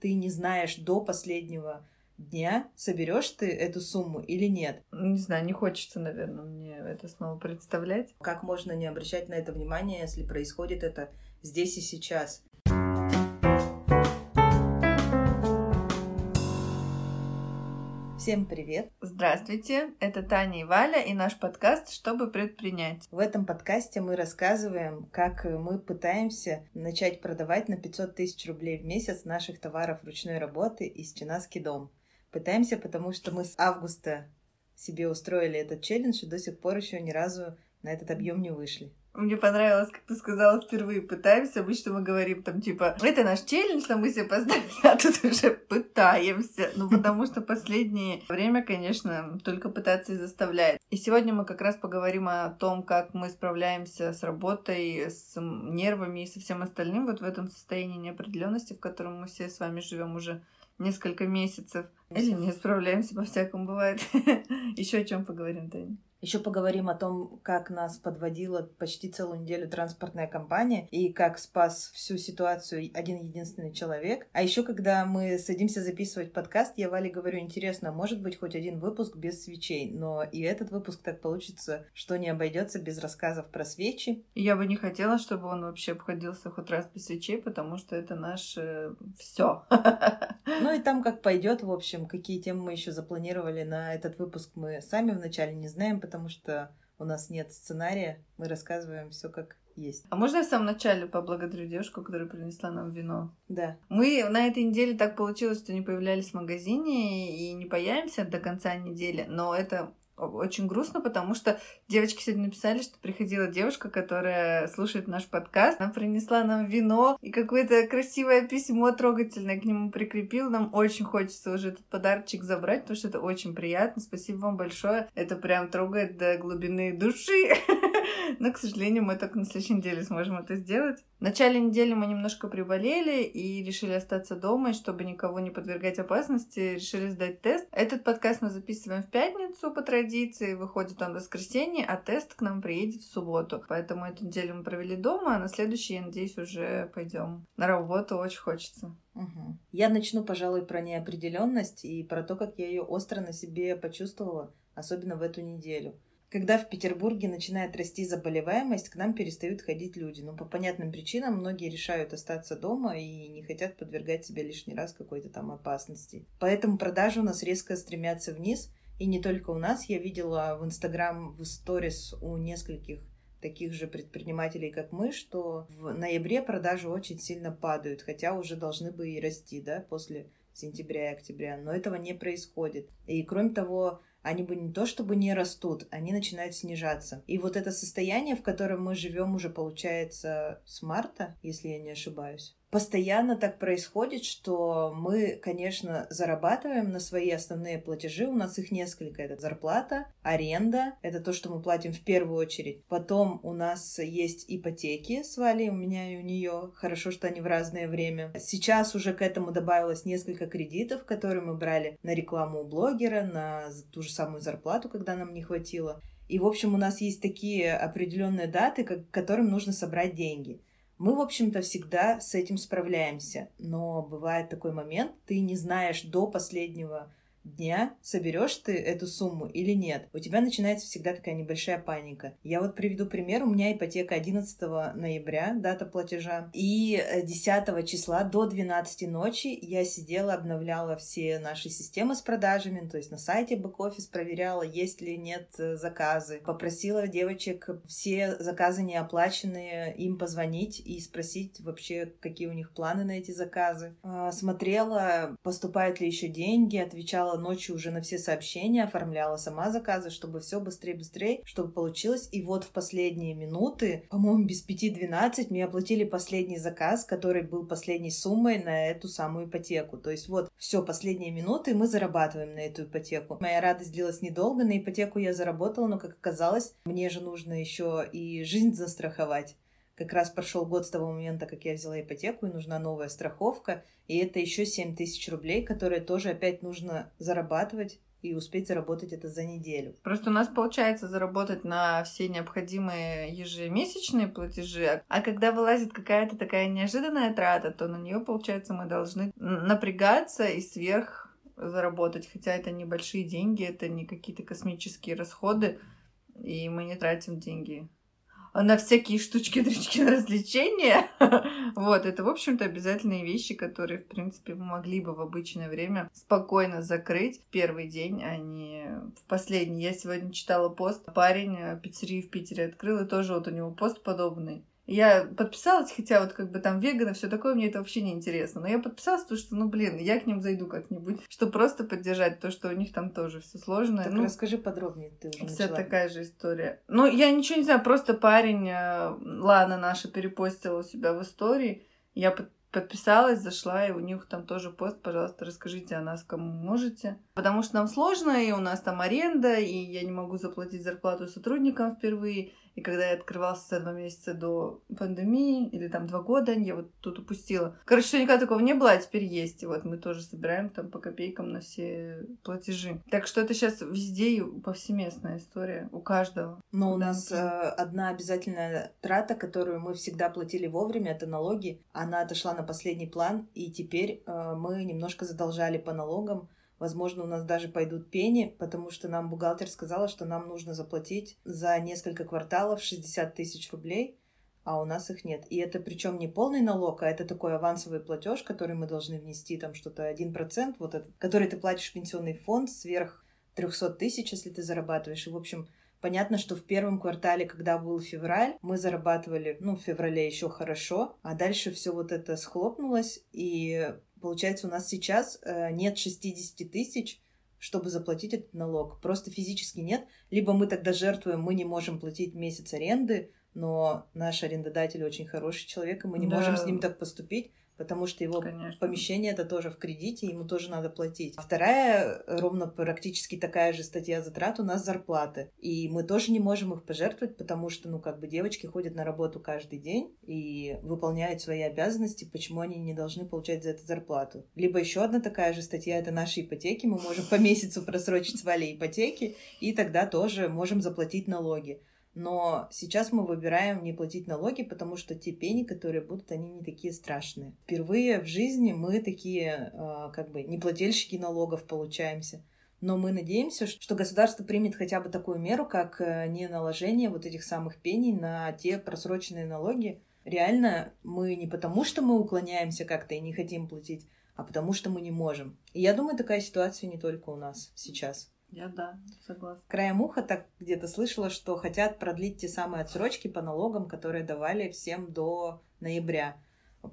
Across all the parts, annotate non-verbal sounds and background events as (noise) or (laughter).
ты не знаешь до последнего дня, соберешь ты эту сумму или нет. Не знаю, не хочется, наверное, мне это снова представлять. Как можно не обращать на это внимание, если происходит это здесь и сейчас? Всем привет! Здравствуйте! Это Таня и Валя и наш подкаст «Чтобы предпринять». В этом подкасте мы рассказываем, как мы пытаемся начать продавать на 500 тысяч рублей в месяц наших товаров ручной работы из Чинаский дом. Пытаемся, потому что мы с августа себе устроили этот челлендж и до сих пор еще ни разу на этот объем не вышли. Мне понравилось, как ты сказала, впервые пытаемся. Обычно мы говорим там, типа, это наш челлендж, но мы себе поставили, а тут уже пытаемся. Ну, потому что последнее время, конечно, только пытаться и заставляет. И сегодня мы как раз поговорим о том, как мы справляемся с работой, с нервами и со всем остальным вот в этом состоянии неопределенности, в котором мы все с вами живем уже несколько месяцев. Или не справляемся, по-всякому бывает. (laughs) Еще о чем поговорим, Таня? Еще поговорим о том, как нас подводила почти целую неделю транспортная компания и как спас всю ситуацию один единственный человек. А еще, когда мы садимся записывать подкаст, я Вале говорю, интересно, может быть хоть один выпуск без свечей, но и этот выпуск так получится, что не обойдется без рассказов про свечи. Я бы не хотела, чтобы он вообще обходился хоть раз без свечей, потому что это наше э, все. Ну и там как пойдет, в общем, какие темы мы еще запланировали на этот выпуск, мы сами вначале не знаем, потому что у нас нет сценария, мы рассказываем все как есть. А можно я в самом начале поблагодарю девушку, которая принесла нам вино? Да. Мы на этой неделе так получилось, что не появлялись в магазине и не появимся до конца недели, но это очень грустно, потому что девочки сегодня написали, что приходила девушка, которая слушает наш подкаст. Она принесла нам вино и какое-то красивое письмо трогательное к нему прикрепила. Нам очень хочется уже этот подарочек забрать, потому что это очень приятно. Спасибо вам большое. Это прям трогает до глубины души. (laughs) Но, к сожалению, мы только на следующей неделе сможем это сделать. В начале недели мы немножко приболели и решили остаться дома, и чтобы никого не подвергать опасности, решили сдать тест. Этот подкаст мы записываем в пятницу по традиции, выходит он в воскресенье, а тест к нам приедет в субботу. Поэтому эту неделю мы провели дома, а на следующий, я надеюсь, уже пойдем на работу. Очень хочется. Угу. Я начну, пожалуй, про неопределенность и про то, как я ее остро на себе почувствовала, особенно в эту неделю. Когда в Петербурге начинает расти заболеваемость, к нам перестают ходить люди. Но по понятным причинам многие решают остаться дома и не хотят подвергать себя лишний раз какой-то там опасности. Поэтому продажи у нас резко стремятся вниз. И не только у нас. Я видела в Инстаграм, в сторис у нескольких таких же предпринимателей, как мы, что в ноябре продажи очень сильно падают, хотя уже должны бы и расти, да, после сентября и октября. Но этого не происходит. И кроме того, они бы не то чтобы не растут, они начинают снижаться. И вот это состояние, в котором мы живем уже, получается, с марта, если я не ошибаюсь, постоянно так происходит, что мы, конечно, зарабатываем на свои основные платежи. У нас их несколько. Это зарплата, аренда. Это то, что мы платим в первую очередь. Потом у нас есть ипотеки с Валей, у меня и у нее. Хорошо, что они в разное время. Сейчас уже к этому добавилось несколько кредитов, которые мы брали на рекламу у блогера, на ту же самую зарплату, когда нам не хватило. И, в общем, у нас есть такие определенные даты, к которым нужно собрать деньги. Мы, в общем-то, всегда с этим справляемся, но бывает такой момент, ты не знаешь до последнего дня, соберешь ты эту сумму или нет. У тебя начинается всегда такая небольшая паника. Я вот приведу пример. У меня ипотека 11 ноября, дата платежа. И 10 э, числа до 12 ночи я сидела, обновляла все наши системы с продажами, то есть на сайте бэк-офис проверяла, есть ли нет э, заказы. Попросила девочек все заказы не оплаченные им позвонить и спросить вообще, какие у них планы на эти заказы. А, смотрела, поступают ли еще деньги, отвечала отвечала ночью уже на все сообщения, оформляла сама заказы, чтобы все быстрее-быстрее, чтобы получилось. И вот в последние минуты, по-моему, без пяти двенадцать мне оплатили последний заказ, который был последней суммой на эту самую ипотеку. То есть вот все, последние минуты мы зарабатываем на эту ипотеку. Моя радость длилась недолго, на ипотеку я заработала, но, как оказалось, мне же нужно еще и жизнь застраховать. Как раз прошел год с того момента, как я взяла ипотеку, и нужна новая страховка. И это еще 7 тысяч рублей, которые тоже опять нужно зарабатывать и успеть заработать это за неделю. Просто у нас получается заработать на все необходимые ежемесячные платежи, а когда вылазит какая-то такая неожиданная трата, то на нее, получается, мы должны напрягаться и сверх заработать, хотя это небольшие деньги, это не какие-то космические расходы, и мы не тратим деньги на всякие штучки-дрючки на развлечения. (laughs) вот, это, в общем-то, обязательные вещи, которые, в принципе, мы могли бы в обычное время спокойно закрыть в первый день, а не в последний. Я сегодня читала пост, парень э, пиццерию в Питере открыл, и тоже вот у него пост подобный. Я подписалась, хотя вот как бы там веганы, все такое, мне это вообще не интересно. Но я подписалась, потому что, ну, блин, я к ним зайду как-нибудь, чтобы просто поддержать то, что у них там тоже все сложно. Так ну, расскажи подробнее, ты уже Вся начала. такая же история. Ну, я ничего не знаю, просто парень, э, Лана наша перепостила у себя в истории. Я под подписалась, зашла, и у них там тоже пост, пожалуйста, расскажите о нас, кому можете. Потому что нам сложно, и у нас там аренда, и я не могу заплатить зарплату сотрудникам впервые. И когда я открывался за два месяца до пандемии, или там два года, я вот тут упустила. Короче, никогда такого не было, а теперь есть. И вот мы тоже собираем там по копейкам на все платежи. Так что это сейчас везде и повсеместная история у каждого. Но у нас э, одна обязательная трата, которую мы всегда платили вовремя, это налоги. Она отошла на последний план, и теперь э, мы немножко задолжали по налогам. Возможно, у нас даже пойдут пени, потому что нам бухгалтер сказала, что нам нужно заплатить за несколько кварталов 60 тысяч рублей, а у нас их нет. И это причем не полный налог, а это такой авансовый платеж, который мы должны внести, там что-то 1%, вот этот, который ты платишь в пенсионный фонд сверх 300 тысяч, если ты зарабатываешь. И, в общем, Понятно, что в первом квартале, когда был февраль, мы зарабатывали, ну, в феврале еще хорошо, а дальше все вот это схлопнулось, и Получается, у нас сейчас э, нет 60 тысяч, чтобы заплатить этот налог. Просто физически нет. Либо мы тогда жертвуем, мы не можем платить месяц аренды, но наш арендодатель очень хороший человек, и мы не да. можем с ним так поступить потому что его Конечно. помещение это тоже в кредите, ему тоже надо платить. А вторая, ровно практически такая же статья затрат у нас зарплаты. И мы тоже не можем их пожертвовать, потому что, ну, как бы девочки ходят на работу каждый день и выполняют свои обязанности, почему они не должны получать за это зарплату. Либо еще одна такая же статья, это наши ипотеки, мы можем по (laughs) месяцу просрочить с Валей ипотеки, и тогда тоже можем заплатить налоги. Но сейчас мы выбираем не платить налоги, потому что те пени, которые будут, они не такие страшные. Впервые в жизни мы такие, а, как бы, неплательщики налогов получаемся. Но мы надеемся, что государство примет хотя бы такую меру, как э, не наложение вот этих самых пений на те просроченные налоги. Реально, мы не потому, что мы уклоняемся как-то и не хотим платить, а потому что мы не можем. И я думаю, такая ситуация не только у нас сейчас. Я да, согласна. Краем уха так где-то слышала, что хотят продлить те самые отсрочки по налогам, которые давали всем до ноября.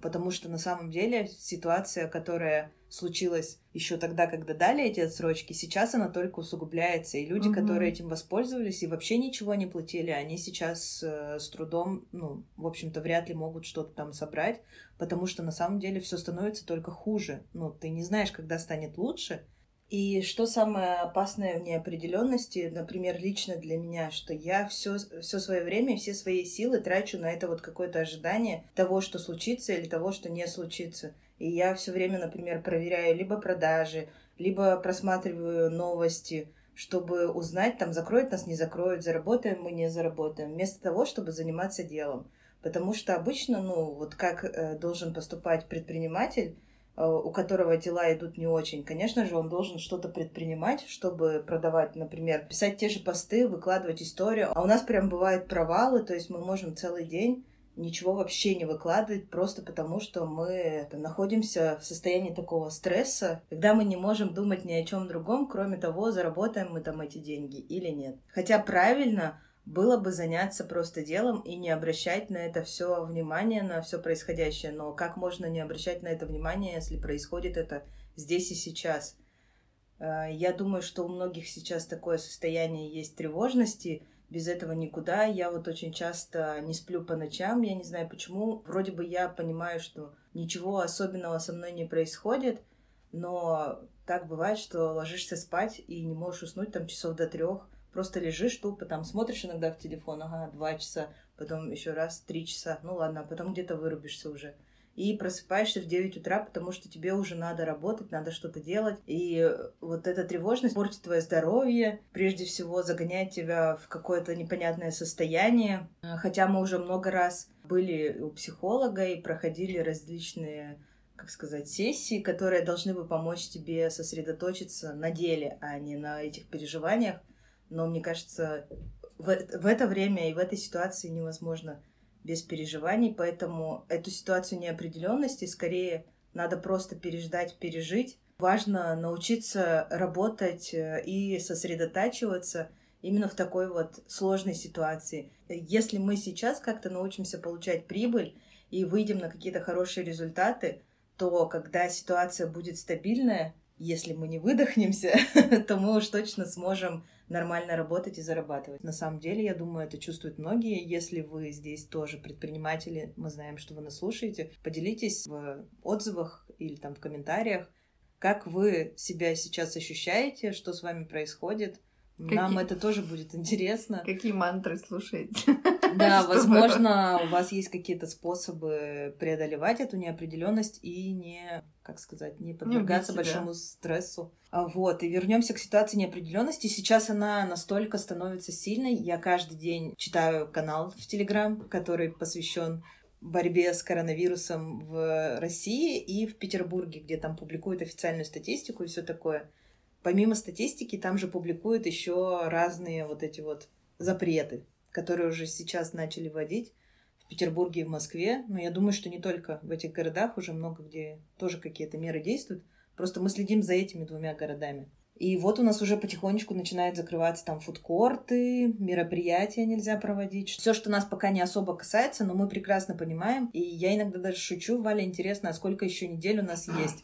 Потому что на самом деле ситуация, которая случилась еще тогда, когда дали эти отсрочки, сейчас она только усугубляется. И люди, угу. которые этим воспользовались и вообще ничего не платили, они сейчас э, с трудом, ну, в общем-то, вряд ли могут что-то там собрать, потому что на самом деле все становится только хуже. Ну, ты не знаешь, когда станет лучше, и что самое опасное в неопределенности, например, лично для меня, что я все, все свое время, все свои силы трачу на это вот какое-то ожидание того, что случится или того, что не случится. И я все время, например, проверяю либо продажи, либо просматриваю новости, чтобы узнать, там, закроют нас, не закроют, заработаем мы, не заработаем, вместо того, чтобы заниматься делом. Потому что обычно, ну, вот как э, должен поступать предприниматель, у которого дела идут не очень, конечно же, он должен что-то предпринимать, чтобы продавать, например, писать те же посты, выкладывать историю. А у нас прям бывают провалы, то есть мы можем целый день ничего вообще не выкладывать, просто потому что мы там, находимся в состоянии такого стресса, когда мы не можем думать ни о чем другом, кроме того, заработаем мы там эти деньги или нет. Хотя правильно было бы заняться просто делом и не обращать на это все внимание, на все происходящее. Но как можно не обращать на это внимание, если происходит это здесь и сейчас? Э, я думаю, что у многих сейчас такое состояние есть тревожности, без этого никуда. Я вот очень часто не сплю по ночам, я не знаю почему. Вроде бы я понимаю, что ничего особенного со мной не происходит, но так бывает, что ложишься спать и не можешь уснуть там часов до трех, Просто лежишь тупо, там смотришь иногда в телефон, ага, два часа, потом еще раз три часа, ну ладно, а потом где-то вырубишься уже. и просыпаешься в 9 утра, потому что тебе уже надо работать, надо что-то делать. И вот эта тревожность портит твое здоровье, прежде всего загоняет тебя в какое-то непонятное состояние. Хотя мы уже много раз были у психолога и проходили различные как сказать, сессии, которые должны бы помочь тебе сосредоточиться на деле, а не на этих переживаниях. Но мне кажется, в, в это время и в этой ситуации невозможно без переживаний, поэтому эту ситуацию неопределенности скорее надо просто переждать, пережить. Важно научиться работать э, и сосредотачиваться именно в такой вот сложной ситуации. Если мы сейчас как-то научимся получать прибыль и выйдем на какие-то хорошие результаты, то когда ситуация будет стабильная, если мы не выдохнемся, (laughs) то мы уж точно сможем нормально работать и зарабатывать. На самом деле, я думаю, это чувствуют многие. Если вы здесь тоже предприниматели, мы знаем, что вы нас слушаете, поделитесь в отзывах или там в комментариях, как вы себя сейчас ощущаете, что с вами происходит. Какие... Нам это тоже будет интересно. Какие мантры слушаете? (laughs) Да, (laughs) возможно, у вас есть какие-то способы преодолевать эту неопределенность и не, как сказать, не подвергаться не большому стрессу. А, вот, и вернемся к ситуации неопределенности. Сейчас она настолько становится сильной. Я каждый день читаю канал в Телеграм, который посвящен борьбе с коронавирусом в России и в Петербурге, где там публикуют официальную статистику и все такое. Помимо статистики, там же публикуют еще разные вот эти вот запреты которые уже сейчас начали вводить Петербурге и в Москве. Но я думаю, что не только в этих городах, уже много где тоже какие-то меры действуют. Просто мы следим за этими двумя городами. И вот у нас уже потихонечку начинают закрываться там фудкорты, мероприятия нельзя проводить. Все, что нас пока не особо касается, но мы прекрасно понимаем. И я иногда даже шучу, Валя, интересно, а сколько еще недель у нас есть?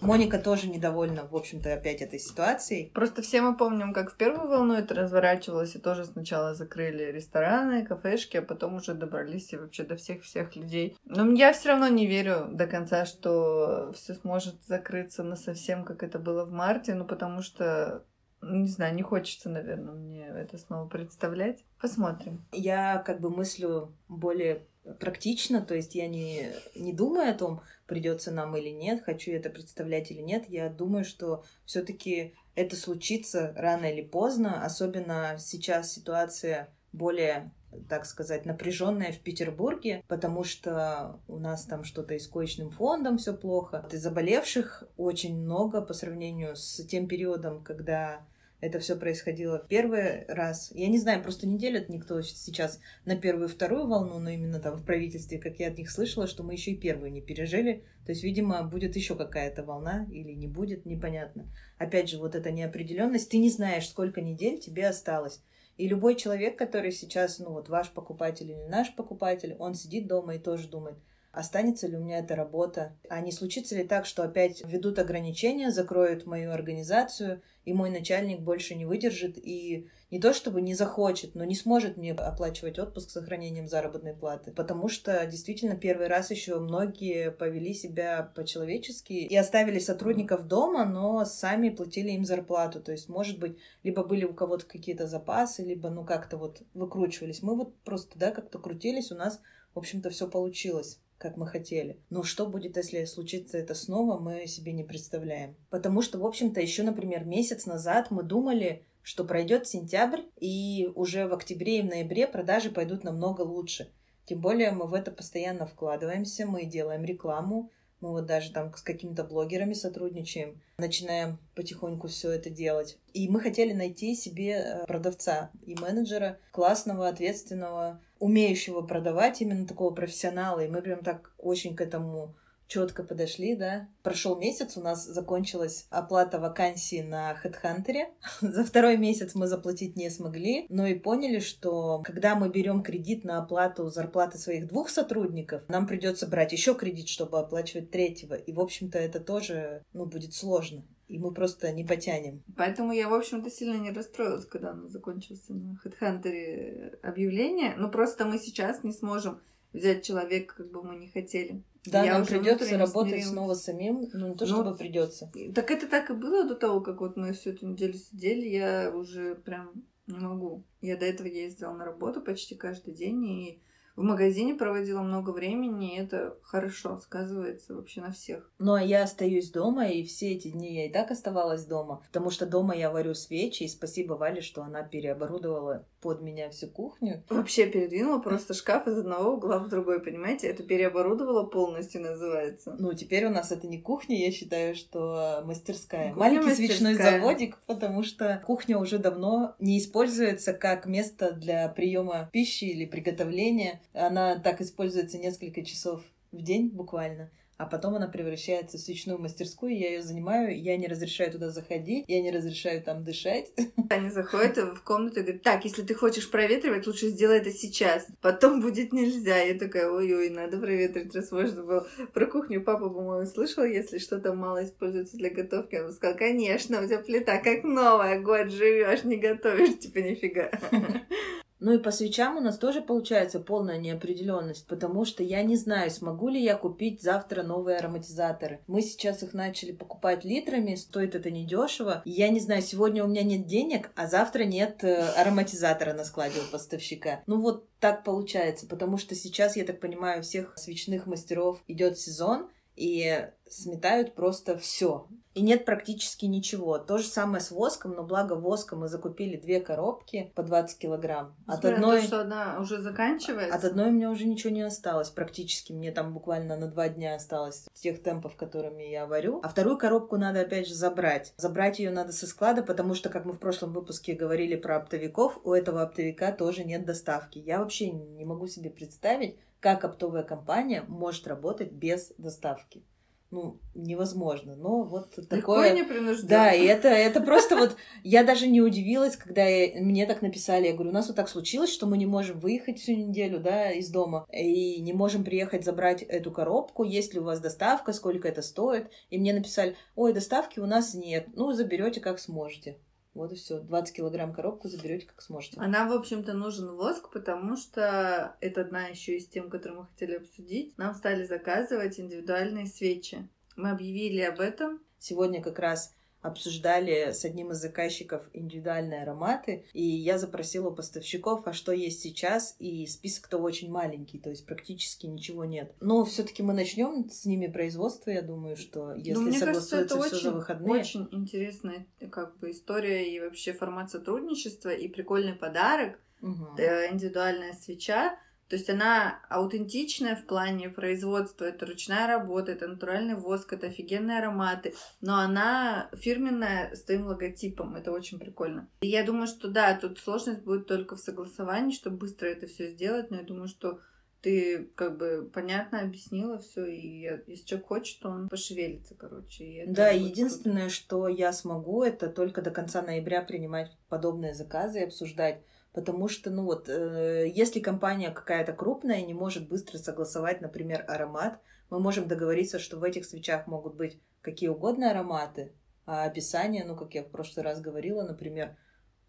Моника тоже недовольна, в общем-то, опять этой ситуацией. Просто все мы помним, как в первую волну это разворачивалось, и тоже сначала закрыли рестораны, кафешки, а потом уже добрались и вообще до всех-всех людей. Но я все равно не верю до конца, что все сможет закрыться на совсем, как это было в марте, ну потому что не знаю, не хочется, наверное, мне это снова представлять. Посмотрим. Я как бы мыслю более практично, то есть я не, не думаю о том, придется нам или нет, хочу это представлять или нет. Я думаю, что все-таки это случится рано или поздно, особенно сейчас ситуация более так сказать, напряженная в Петербурге, потому что у нас там что-то и с коечным фондом все плохо. И заболевших очень много по сравнению с тем периодом, когда это все происходило первый раз. Я не знаю, просто не делят никто сейчас на первую и вторую волну, но именно там в правительстве, как я от них слышала, что мы еще и первую не пережили. То есть, видимо, будет еще какая-то волна или не будет, непонятно. Опять же, вот эта неопределенность, ты не знаешь, сколько недель тебе осталось. И любой человек, который сейчас, ну вот ваш покупатель или наш покупатель, он сидит дома и тоже думает, останется ли у меня эта работа, а не случится ли так, что опять введут ограничения, закроют мою организацию, и мой начальник больше не выдержит и не то чтобы не захочет, но не сможет мне оплачивать отпуск с сохранением заработной платы. Потому что действительно первый раз еще многие повели себя по-человечески и оставили сотрудников дома, но сами платили им зарплату. То есть, может быть, либо были у кого-то какие-то запасы, либо ну как-то вот выкручивались. Мы вот просто, да, как-то крутились, у нас, в общем-то, все получилось как мы хотели. Но что будет, если случится это снова, мы себе не представляем. Потому что, в общем-то, еще, например, месяц назад мы думали, что пройдет сентябрь, и уже в октябре и в ноябре продажи пойдут намного лучше. Тем более мы в это постоянно вкладываемся, мы делаем рекламу, мы вот даже там с какими-то блогерами сотрудничаем, начинаем потихоньку все это делать. И мы хотели найти себе э, продавца и менеджера классного, ответственного, умеющего продавать, именно такого профессионала. И мы прям так очень к этому четко подошли, да. Прошел месяц, у нас закончилась оплата вакансии на HeadHunter. (laughs) За второй месяц мы заплатить не смогли, но и поняли, что когда мы берем кредит на оплату зарплаты своих двух сотрудников, нам придется брать еще кредит, чтобы оплачивать третьего. И, в общем-то, это тоже, ну, будет сложно. И мы просто не потянем. Поэтому я, в общем-то, сильно не расстроилась, когда оно закончился на HeadHunter объявление. Но просто мы сейчас не сможем взять человека, как бы мы не хотели. Да, я нам придется работать смирилась. снова самим, но не то, ну, чтобы ну, придется. Так это так и было до того, как вот мы всю эту неделю сидели, я уже прям не могу. Я до этого ездила на работу почти каждый день, и в магазине проводила много времени, и это хорошо сказывается вообще на всех. Ну, а я остаюсь дома, и все эти дни я и так оставалась дома, потому что дома я варю свечи, и спасибо Вале, что она переоборудовала под меня всю кухню. Вообще передвинула (laughs) просто шкаф из одного угла в другой, понимаете? Это переоборудовала полностью называется. Ну, теперь у нас это не кухня, я считаю, что мастерская. Кухня Маленький мастерская. свечной заводик, потому что кухня уже давно не используется как место для приема пищи или приготовления. Она так используется несколько часов в день буквально а потом она превращается в свечную мастерскую, я ее занимаю, я не разрешаю туда заходить, я не разрешаю там дышать. (laughs) Они заходят в комнату и говорят, так, если ты хочешь проветривать, лучше сделай это сейчас, потом будет нельзя. Я такая, ой-ой, надо проветрить, раз можно было. Про кухню папа, по-моему, слышал, если что-то мало используется для готовки, он сказал, конечно, у тебя плита как новая, год живешь, не готовишь, типа нифига. (laughs) Ну и по свечам у нас тоже получается полная неопределенность, потому что я не знаю, смогу ли я купить завтра новые ароматизаторы. Мы сейчас их начали покупать литрами, стоит это недешево. Я не знаю, сегодня у меня нет денег, а завтра нет э, ароматизатора на складе у поставщика. Ну вот так получается, потому что сейчас, я так понимаю, всех свечных мастеров идет сезон, и сметают просто все. И нет практически ничего. То же самое с воском, но благо воска мы закупили две коробки по 20 килограмм. От одной... то, что одна уже заканчивается? От одной у меня уже ничего не осталось практически. Мне там буквально на два дня осталось тех темпов, которыми я варю. А вторую коробку надо опять же забрать. Забрать ее надо со склада, потому что, как мы в прошлом выпуске говорили про оптовиков, у этого оптовика тоже нет доставки. Я вообще не могу себе представить, как оптовая компания может работать без доставки ну, невозможно. Но вот такое... Не Да, и это, это просто вот... Я даже не удивилась, когда я, мне так написали. Я говорю, у нас вот так случилось, что мы не можем выехать всю неделю, да, из дома, и не можем приехать забрать эту коробку. Есть ли у вас доставка, сколько это стоит? И мне написали, ой, доставки у нас нет. Ну, заберете как сможете. Вот и все. 20 килограмм коробку заберете как сможете. Она, в общем-то, нужен воск, потому что это одна еще из тем, которые мы хотели обсудить. Нам стали заказывать индивидуальные свечи. Мы объявили об этом. Сегодня как раз обсуждали с одним из заказчиков индивидуальные ароматы, и я запросила у поставщиков, а что есть сейчас, и список-то очень маленький, то есть практически ничего нет. Но все-таки мы начнем с ними производство, я думаю, что если ну, согласуется все очень, за выходные. Очень интересная как бы история и вообще формат сотрудничества и прикольный подарок. Угу. Индивидуальная свеча то есть она аутентичная в плане производства, это ручная работа, это натуральный воск, это офигенные ароматы, но она фирменная с твоим логотипом, это очень прикольно. И я думаю, что да, тут сложность будет только в согласовании, чтобы быстро это все сделать, но я думаю, что ты как бы понятно объяснила все, и если человек хочет, то он пошевелится, короче. И да, единственное, круто. что я смогу, это только до конца ноября принимать подобные заказы и обсуждать Потому что, ну вот, э, если компания какая-то крупная не может быстро согласовать, например, аромат, мы можем договориться, что в этих свечах могут быть какие угодно ароматы, а описание, ну, как я в прошлый раз говорила, например,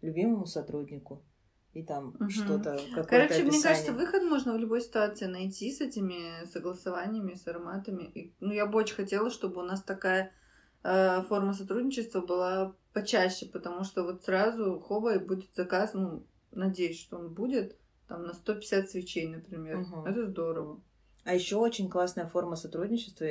любимому сотруднику и там угу. что-то, Короче, описание. мне кажется, выход можно в любой ситуации найти с этими согласованиями, с ароматами. И, ну, я бы очень хотела, чтобы у нас такая э, форма сотрудничества была почаще, потому что вот сразу хоба и будет заказ, ну, надеюсь, что он будет, там на 150 свечей, например. Угу. Это здорово. А еще очень классная форма сотрудничества,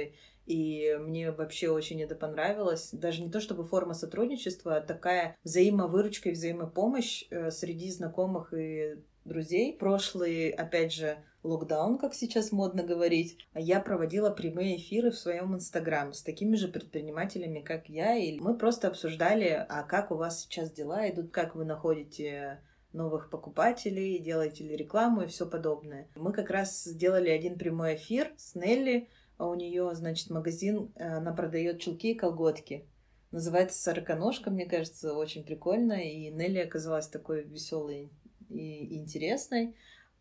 и мне вообще очень это понравилось. Даже не то чтобы форма сотрудничества, а такая взаимовыручка и взаимопомощь э, среди знакомых и друзей. Прошлый, опять же, локдаун, как сейчас модно говорить, я проводила прямые эфиры в своем инстаграм с такими же предпринимателями, как я, и мы просто обсуждали, а как у вас сейчас дела идут, как вы находите новых покупателей, делаете ли рекламу и все подобное. Мы как раз сделали один прямой эфир с Нелли. А у нее, значит, магазин, э, она продает чулки и колготки. Называется «Сороконожка», мне кажется, очень прикольно. И Нелли оказалась такой веселой и интересной.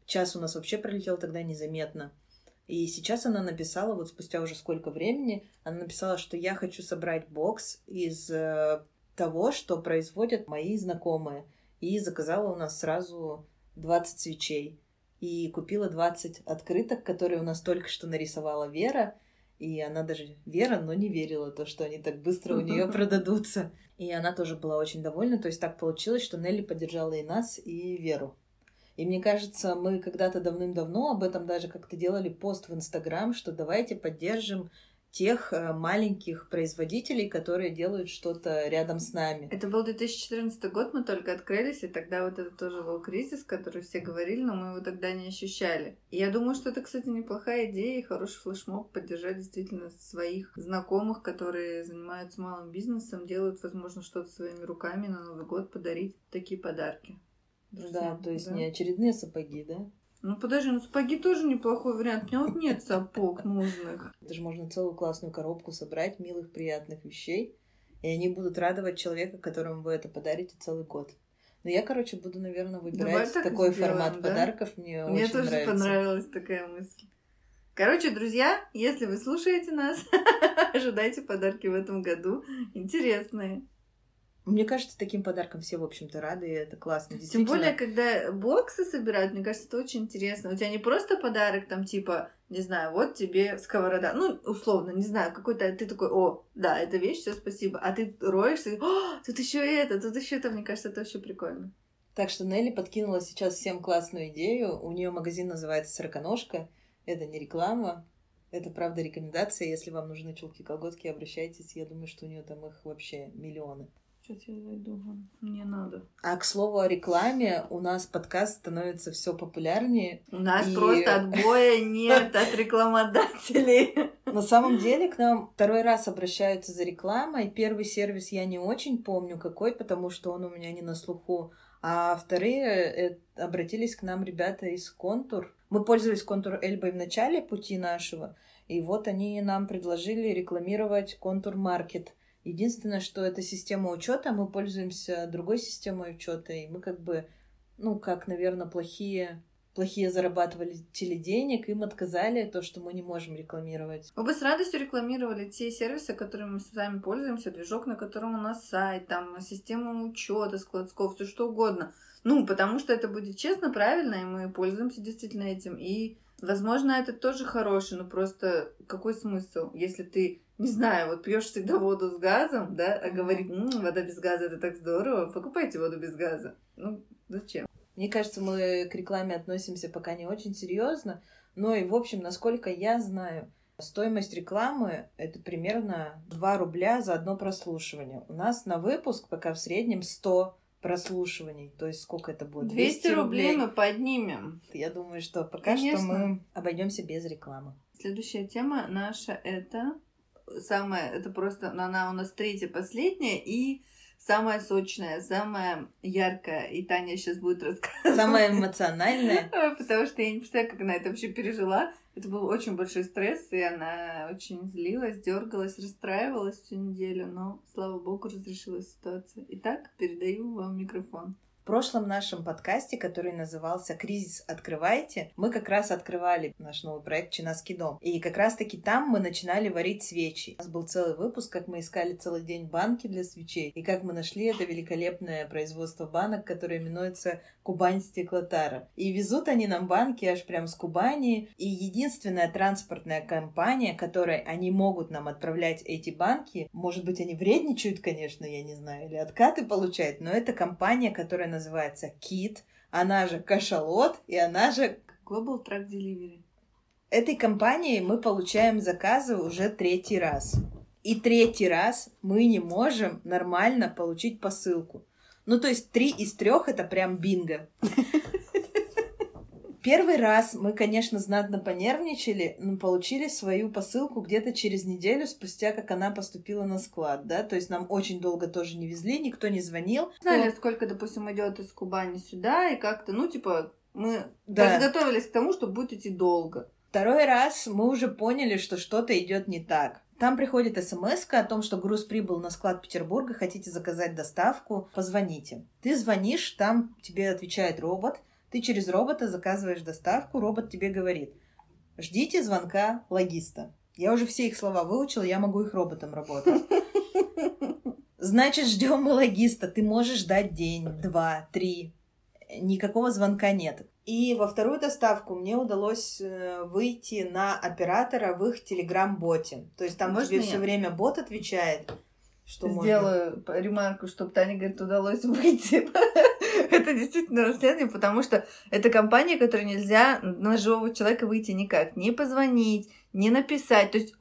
Час у нас вообще пролетел тогда незаметно. И сейчас она написала, вот спустя уже сколько времени, она написала, что я хочу собрать бокс из э, того, что производят мои знакомые и заказала у нас сразу 20 свечей. И купила 20 открыток, которые у нас только что нарисовала Вера. И она даже Вера, но не верила то, что они так быстро у нее (laughs) продадутся. И она тоже была очень довольна. То есть так получилось, что Нелли поддержала и нас, и Веру. И мне кажется, мы когда-то давным-давно об этом даже как-то делали пост в Инстаграм, что давайте поддержим тех э, маленьких производителей, которые делают что-то рядом с нами. Это был 2014 год, мы только открылись, и тогда вот это тоже был кризис, который все говорили, но мы его тогда не ощущали. И я думаю, что это, кстати, неплохая идея и хороший флешмоб поддержать действительно своих знакомых, которые занимаются малым бизнесом, делают, возможно, что-то своими руками на Новый год, подарить такие подарки. Друзьям, да, то есть да? не очередные сапоги, да? Ну подожди, ну сапоги тоже неплохой вариант. У меня вот нет сапог нужных. Это же можно целую классную коробку собрать милых, приятных вещей. И они будут радовать человека, которому вы это подарите целый год. Но я, короче, буду, наверное, выбирать такой сделаем, формат да? подарков. Мне, Мне очень тоже нравится. понравилась такая мысль. Короче, друзья, если вы слушаете нас, (laughs) ожидайте подарки в этом году. Интересные. Мне кажется, таким подарком все, в общем-то, рады, и это классно. Тем более, когда боксы собирают, мне кажется, это очень интересно. У тебя не просто подарок, там, типа, не знаю, вот тебе сковорода. Ну, условно, не знаю, какой-то ты такой, о, да, это вещь, все, спасибо. А ты роешься, о, тут еще это, тут еще это, мне кажется, это вообще прикольно. Так что Нелли подкинула сейчас всем классную идею. У нее магазин называется Сороконожка. Это не реклама, это правда рекомендация. Если вам нужны чулки-колготки, обращайтесь. Я думаю, что у нее там их вообще миллионы. Сейчас я зайду, мне надо. А к слову о рекламе, у нас подкаст становится все популярнее. У нас и... просто отбоя нет от рекламодателей. На самом деле к нам второй раз обращаются за рекламой. Первый сервис я не очень помню какой, потому что он у меня не на слуху. А вторые э, обратились к нам ребята из Контур. Мы пользовались Контур Эльбой в начале пути нашего. И вот они нам предложили рекламировать Контур Маркет. Единственное, что это система учета, мы пользуемся другой системой учета, и мы как бы, ну, как, наверное, плохие плохие зарабатыватели денег, им отказали то, что мы не можем рекламировать. Мы бы с радостью рекламировали те сервисы, которыми мы сами пользуемся, движок, на котором у нас сайт, там система учета, складсков, все что угодно. Ну, потому что это будет честно, правильно, и мы пользуемся действительно этим. И, возможно, это тоже хороший, но просто какой смысл, если ты не знаю, вот пьешь всегда воду с газом, да, а говорит, м-м, вода без газа это так здорово, покупайте воду без газа. Ну, зачем? Мне кажется, мы к рекламе относимся пока не очень серьезно, но и, в общем, насколько я знаю, стоимость рекламы — это примерно 2 рубля за одно прослушивание. У нас на выпуск пока в среднем 100 прослушиваний. То есть сколько это будет? 200, 200 рублей. рублей мы поднимем. Я думаю, что пока Конечно. что мы обойдемся без рекламы. Следующая тема наша это самая, это просто, она у нас третья, последняя, и самая сочная, самая яркая, и Таня сейчас будет рассказывать. Самая эмоциональная. (laughs) Потому что я не представляю, как она это вообще пережила. Это был очень большой стресс, и она очень злилась, дергалась, расстраивалась всю неделю, но, слава богу, разрешилась ситуация. Итак, передаю вам микрофон прошлом нашем подкасте, который назывался «Кризис открывайте», мы как раз открывали наш новый проект «Чинаский дом». И как раз-таки там мы начинали варить свечи. У нас был целый выпуск, как мы искали целый день банки для свечей, и как мы нашли это великолепное производство банок, которое именуется Кубань Стеклотара. И везут они нам банки аж прям с Кубани. И единственная транспортная компания, которой они могут нам отправлять эти банки, может быть, они вредничают, конечно, я не знаю, или откаты получают, но это компания, которая называется Кит, она же Кашалот, и она же... Global Track Delivery. Этой компании мы получаем заказы уже третий раз. И третий раз мы не можем нормально получить посылку. Ну, то есть три из трех это прям бинго. Первый раз мы, конечно, знатно понервничали, но получили свою посылку где-то через неделю спустя, как она поступила на склад, да, то есть нам очень долго тоже не везли, никто не звонил. Знали, но... сколько, допустим, идет из Кубани сюда, и как-то, ну, типа, мы да. подготовились к тому, что будет идти долго. Второй раз мы уже поняли, что что-то идет не так. Там приходит смс о том, что груз прибыл на склад Петербурга, хотите заказать доставку, позвоните. Ты звонишь, там тебе отвечает робот, ты через робота заказываешь доставку, робот тебе говорит, ждите звонка логиста. Я уже все их слова выучила, я могу их роботом работать. Значит, ждем мы логиста. Ты можешь ждать день, два, три. Никакого звонка нет. И во вторую доставку мне удалось э, выйти на оператора в их телеграм-боте. То есть там Можно тебе все время бот отвечает. Что Сделаю можно? ремарку, чтобы Таня говорит, удалось выйти. (laughs) (laughs) это действительно расследование, потому что это компания, которой нельзя на живого человека выйти никак. Не позвонить, не написать. То есть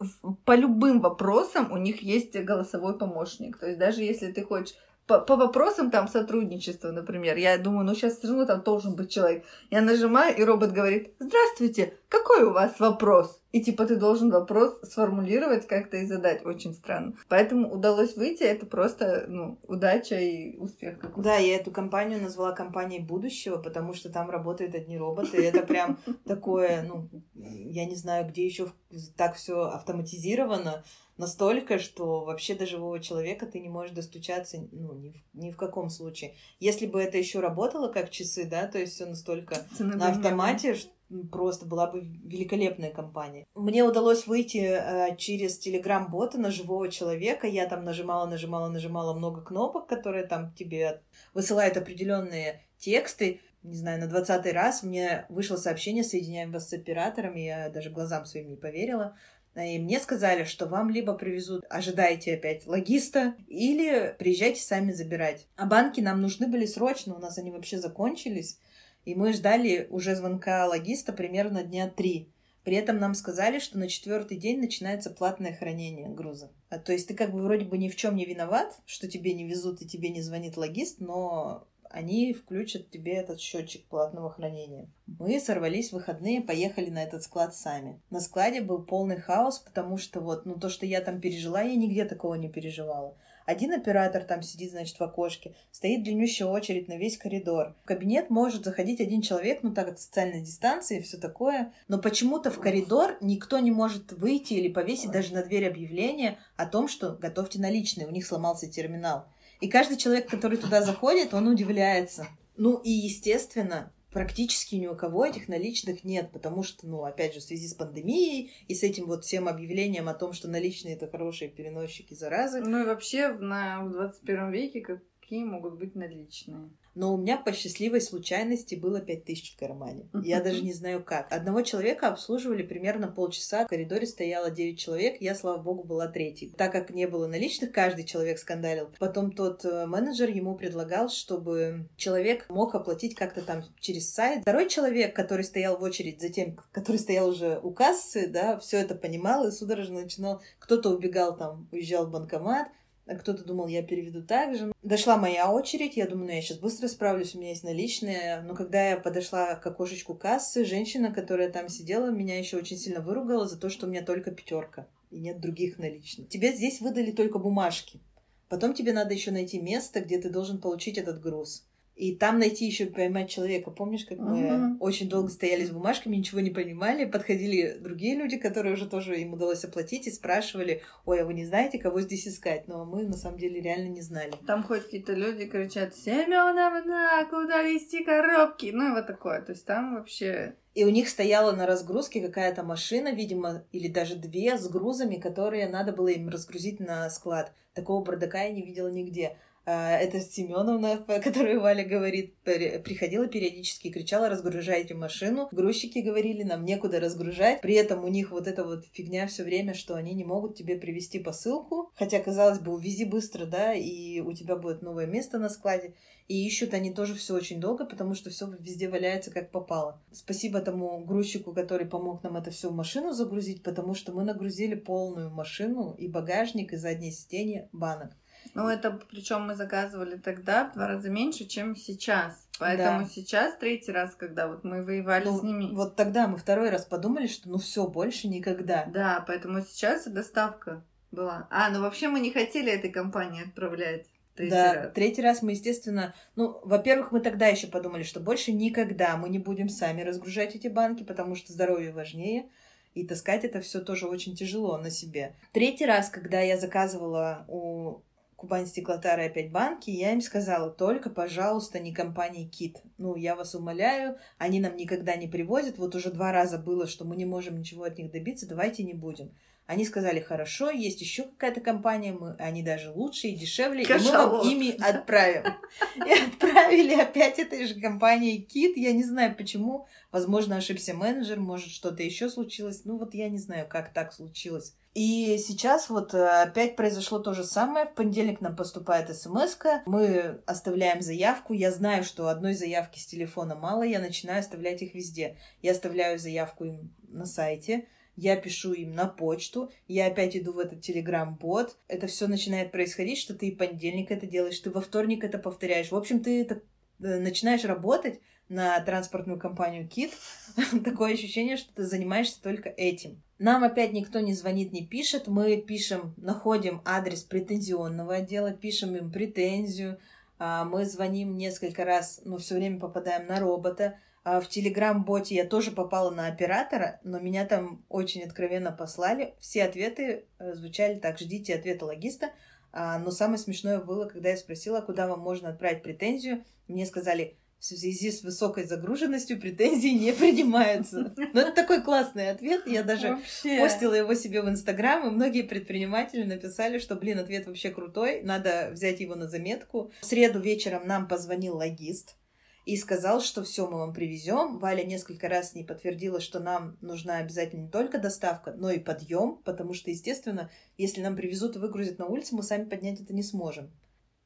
по любым вопросам у них есть голосовой помощник. То есть даже если ты хочешь по, по вопросам там сотрудничества, например, я думаю, ну сейчас все равно там должен быть человек. Я нажимаю, и робот говорит, здравствуйте, какой у вас вопрос? И типа ты должен вопрос сформулировать как-то и задать. Очень странно. Поэтому удалось выйти, это просто, ну, удача и успех. Какой-то. Да, я эту компанию назвала компанией будущего, потому что там работают одни роботы. Это прям (laughs) такое, ну, я не знаю, где еще так все автоматизировано настолько, что вообще до живого человека ты не можешь достучаться ну, ни, в, ни в каком случае. Если бы это еще работало как часы, да, то есть все настолько Цены на автомате, что просто была бы великолепная компания. Мне удалось выйти э, через телеграм-бота на живого человека. Я там нажимала, нажимала, нажимала много кнопок, которые там тебе высылают определенные тексты. Не знаю, на двадцатый раз мне вышло сообщение, соединяем вас с оператором, я даже глазам своим не поверила. И мне сказали, что вам либо привезут, ожидайте опять логиста, или приезжайте сами забирать. А банки нам нужны были срочно, у нас они вообще закончились. И мы ждали уже звонка логиста примерно дня три. При этом нам сказали, что на четвертый день начинается платное хранение груза. А, то есть ты как бы вроде бы ни в чем не виноват, что тебе не везут и тебе не звонит логист, но они включат тебе этот счетчик платного хранения. Мы сорвались в выходные, поехали на этот склад сами. На складе был полный хаос, потому что вот, ну то, что я там пережила, я нигде такого не переживала. Один оператор там сидит, значит, в окошке, стоит длиннющая очередь на весь коридор. В кабинет может заходить один человек, ну так как социальная дистанция и все такое, но почему-то в коридор никто не может выйти или повесить даже на дверь объявление о том, что готовьте наличные, у них сломался терминал. И каждый человек, который туда заходит, он удивляется. Ну и, естественно, практически ни у кого этих наличных нет, потому что, ну, опять же, в связи с пандемией и с этим вот всем объявлением о том, что наличные это хорошие переносчики заразы. Ну и вообще на, в 21 веке какие могут быть наличные? но у меня по счастливой случайности было 5000 в кармане. Я даже не знаю как. Одного человека обслуживали примерно полчаса, в коридоре стояло 9 человек, я, слава богу, была третьей. Так как не было наличных, каждый человек скандалил. Потом тот э, менеджер ему предлагал, чтобы человек мог оплатить как-то там через сайт. Второй человек, который стоял в очередь за тем, который стоял уже у кассы, да, все это понимал и судорожно начинал. Кто-то убегал там, уезжал в банкомат, кто-то думал, я переведу так же. Дошла моя очередь, я думаю, ну я сейчас быстро справлюсь, у меня есть наличные. Но когда я подошла к окошечку кассы, женщина, которая там сидела, меня еще очень сильно выругала за то, что у меня только пятерка и нет других наличных. Тебе здесь выдали только бумажки. Потом тебе надо еще найти место, где ты должен получить этот груз. И там найти еще поймать человека. Помнишь, как мы uh-huh. очень долго стояли с бумажками, ничего не понимали, подходили другие люди, которые уже тоже им удалось оплатить, и спрашивали, ой, а вы не знаете, кого здесь искать? Но мы на самом деле реально не знали. Там хоть какие-то люди кричат, Семеновна, куда везти коробки? Ну и вот такое. То есть там вообще и у них стояла на разгрузке какая-то машина, видимо, или даже две с грузами, которые надо было им разгрузить на склад. Такого бардака я не видела нигде. А, это Семеновна, (laughs) о которой Валя говорит, приходила периодически и кричала, разгружайте машину. Грузчики говорили, нам некуда разгружать. При этом у них вот эта вот фигня все время, что они не могут тебе привезти посылку. Хотя, казалось бы, увези быстро, да, и у тебя будет новое место на складе. И ищут они тоже все очень долго, потому что все везде валяется как попало. Спасибо тому грузчику, который помог нам это все в машину загрузить, потому что мы нагрузили полную машину и багажник, и заднее сиденье банок. Ну, это причем мы заказывали тогда в два раза меньше, чем сейчас. Поэтому да. сейчас третий раз, когда вот мы воевали ну, с ними. Вот тогда мы второй раз подумали, что ну все, больше никогда. Да, поэтому сейчас доставка была. А, ну вообще мы не хотели этой компании отправлять. Третий да, раз. третий раз мы, естественно, ну, во-первых, мы тогда еще подумали, что больше никогда мы не будем сами разгружать эти банки, потому что здоровье важнее, и таскать это все тоже очень тяжело на себе. Третий раз, когда я заказывала у Кубань стеклотары опять банки, я им сказала, только, пожалуйста, не компании Кит. Ну, я вас умоляю, они нам никогда не привозят. Вот уже два раза было, что мы не можем ничего от них добиться, давайте не будем. Они сказали, хорошо, есть еще какая-то компания, мы, они даже лучше и дешевле, Кашалот. и мы вам ими отправим. И отправили опять этой же компании Кит. Я не знаю почему. Возможно, ошибся менеджер, может, что-то еще случилось. Ну вот я не знаю, как так случилось. И сейчас вот э, опять произошло то же самое. В понедельник нам поступает смс -ка. Мы оставляем заявку. Я знаю, что одной заявки с телефона мало. Я начинаю оставлять их везде. Я оставляю заявку им на сайте. Я пишу им на почту, я опять иду в этот телеграм-бот. Это все начинает происходить, что ты и понедельник это делаешь, ты во вторник это повторяешь. В общем, ты это э, начинаешь работать на транспортную компанию Кит. (laughs) Такое ощущение, что ты занимаешься только этим. Нам опять никто не звонит, не пишет. Мы пишем, находим адрес претензионного отдела, пишем им претензию. А, мы звоним несколько раз, но все время попадаем на робота. А, в Телеграм-боте я тоже попала на оператора, но меня там очень откровенно послали. Все ответы э, звучали так, ждите ответа логиста. А, но самое смешное было, когда я спросила, куда вам можно отправить претензию. Мне сказали, в связи с высокой загруженностью претензии не принимаются. Но ну, это такой классный ответ. Я даже вообще. постила его себе в Инстаграм, и многие предприниматели написали, что, блин, ответ вообще крутой, надо взять его на заметку. В среду вечером нам позвонил логист и сказал, что все мы вам привезем. Валя несколько раз не подтвердила, что нам нужна обязательно не только доставка, но и подъем, потому что, естественно, если нам привезут и выгрузят на улице, мы сами поднять это не сможем.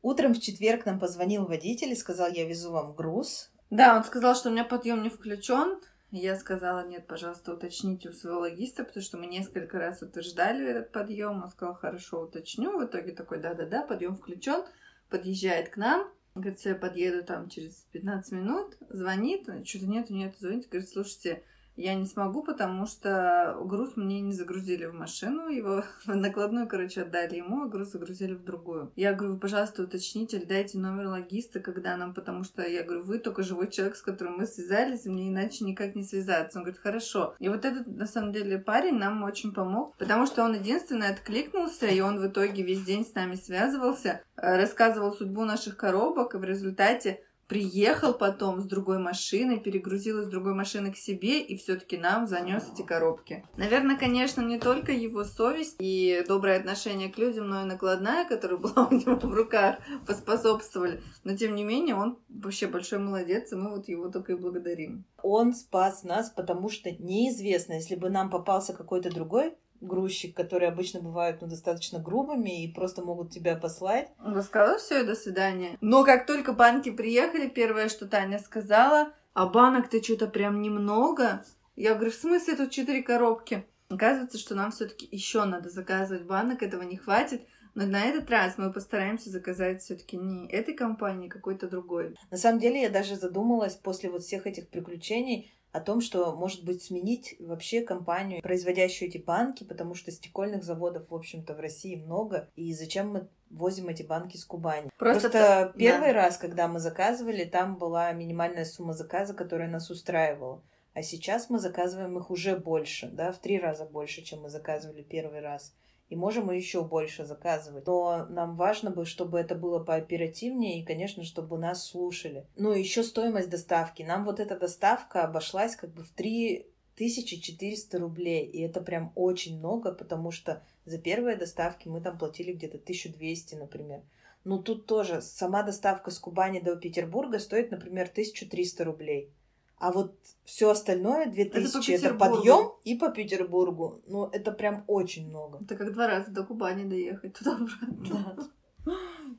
Утром в четверг нам позвонил водитель и сказал, я везу вам груз. Да, он сказал, что у меня подъем не включен. Я сказала, нет, пожалуйста, уточните у своего логиста, потому что мы несколько раз утверждали этот подъем. Он сказал, хорошо, уточню. В итоге такой, да-да-да, подъем включен. Подъезжает к нам. Говорит, я подъеду там через 15 минут. Звонит, что-то нету, нету, звонит. Говорит, слушайте, я не смогу, потому что груз мне не загрузили в машину, его (laughs) в накладную, короче, отдали ему, а груз загрузили в другую. Я говорю, пожалуйста, уточните, дайте номер логиста, когда нам, потому что я говорю, вы только живой человек, с которым мы связались, мне иначе никак не связаться. Он говорит, хорошо. И вот этот, на самом деле, парень нам очень помог, потому что он единственный откликнулся, и он в итоге весь день с нами связывался, э, рассказывал судьбу наших коробок, и в результате приехал потом с другой машиной, перегрузил из другой машины к себе и все-таки нам занес эти коробки. Наверное, конечно, не только его совесть и доброе отношение к людям, но и накладная, которая (laughs) была у него в руках, поспособствовали. Но тем не менее, он вообще большой молодец, и мы вот его только и благодарим. Он спас нас, потому что неизвестно, если бы нам попался какой-то другой грузчик, которые обычно бывают ну, достаточно грубыми и просто могут тебя послать. Он сказала все, до свидания. Но как только банки приехали, первое, что Таня сказала, а банок-то что-то прям немного. Я говорю, в смысле тут четыре коробки? Оказывается, что нам все-таки еще надо заказывать банок, этого не хватит. Но на этот раз мы постараемся заказать все-таки не этой компании, а какой-то другой. На самом деле я даже задумалась после вот всех этих приключений, о том, что, может быть, сменить вообще компанию, производящую эти банки, потому что стекольных заводов, в общем-то, в России много, и зачем мы возим эти банки с Кубани. Просто, Просто первый да. раз, когда мы заказывали, там была минимальная сумма заказа, которая нас устраивала. А сейчас мы заказываем их уже больше, да, в три раза больше, чем мы заказывали первый раз и можем еще больше заказывать. Но нам важно бы, чтобы это было пооперативнее и, конечно, чтобы нас слушали. Ну, еще стоимость доставки. Нам вот эта доставка обошлась как бы в 3400 рублей. И это прям очень много, потому что за первые доставки мы там платили где-то 1200, например. Ну, тут тоже сама доставка с Кубани до Петербурга стоит, например, 1300 рублей. А вот все остальное 2000 это, это подъем и по Петербургу. Ну, это прям очень много. Это как два раза до Кубани доехать туда-обратно. Да.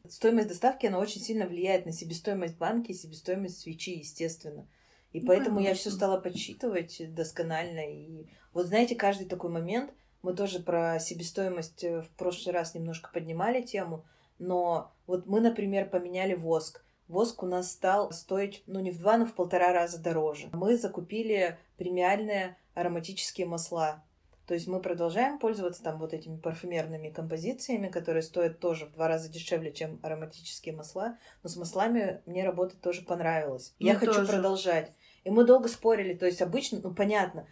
Стоимость доставки, она очень сильно влияет на себестоимость банки и себестоимость свечи, естественно. И ну, поэтому конечно. я все стала подсчитывать досконально. И вот знаете, каждый такой момент, мы тоже про себестоимость э, в прошлый раз немножко поднимали тему, но вот мы, например, поменяли воск воск у нас стал стоить, ну, не в два, но в полтора раза дороже. Мы закупили премиальные ароматические масла. То есть мы продолжаем пользоваться там вот этими парфюмерными композициями, которые стоят тоже в два раза дешевле, чем ароматические масла. Но с маслами мне работать тоже понравилось. Мне Я тоже. хочу продолжать. И мы долго спорили. То есть обычно, ну понятно,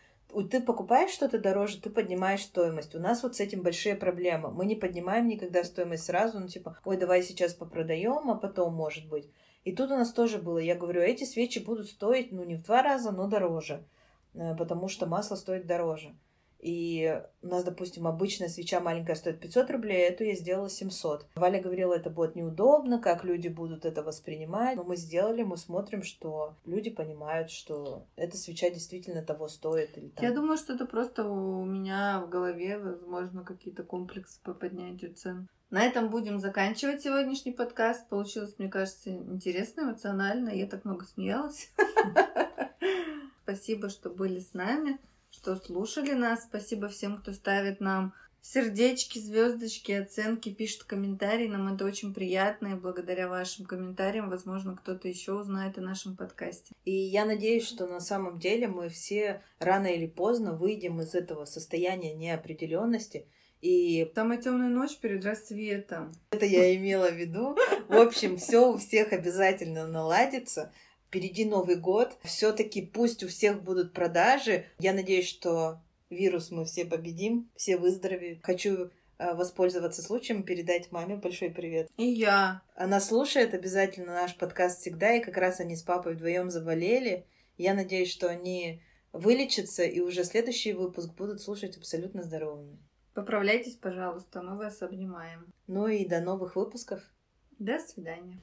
ты покупаешь что-то дороже, ты поднимаешь стоимость. У нас вот с этим большие проблемы. Мы не поднимаем никогда стоимость сразу, ну типа, ой, давай сейчас попродаем, а потом, может быть. И тут у нас тоже было, я говорю, эти свечи будут стоить, ну, не в два раза, но дороже, э, потому что масло стоит дороже. И у нас, допустим, обычная свеча маленькая стоит 500 рублей, а эту я сделала 700. Валя говорила, это будет неудобно, как люди будут это воспринимать. Но мы сделали, мы смотрим, что люди понимают, что эта свеча действительно того стоит. Или там... Я думаю, что это просто у меня в голове, возможно, какие-то комплексы по поднятию цен. На этом будем заканчивать сегодняшний подкаст. Получилось, мне кажется, интересно, эмоционально. Я так много смеялась. (laughs) Спасибо, что были с нами что слушали нас. Спасибо всем, кто ставит нам сердечки, звездочки, оценки, пишет комментарии. Нам это очень приятно, и благодаря вашим комментариям, возможно, кто-то еще узнает о нашем подкасте. И я надеюсь, что на самом деле мы все рано или поздно выйдем из этого состояния неопределенности. И самая темная ночь перед рассветом. Это я имела в виду. В общем, все у всех обязательно наладится. Впереди Новый год. Все-таки пусть у всех будут продажи. Я надеюсь, что вирус мы все победим, все выздоровеют. Хочу э, воспользоваться случаем, передать маме большой привет. И я. Она слушает обязательно наш подкаст всегда, и как раз они с папой вдвоем заболели. Я надеюсь, что они вылечатся, и уже следующий выпуск будут слушать абсолютно здоровыми. Поправляйтесь, пожалуйста, мы вас обнимаем. Ну и до новых выпусков. До свидания.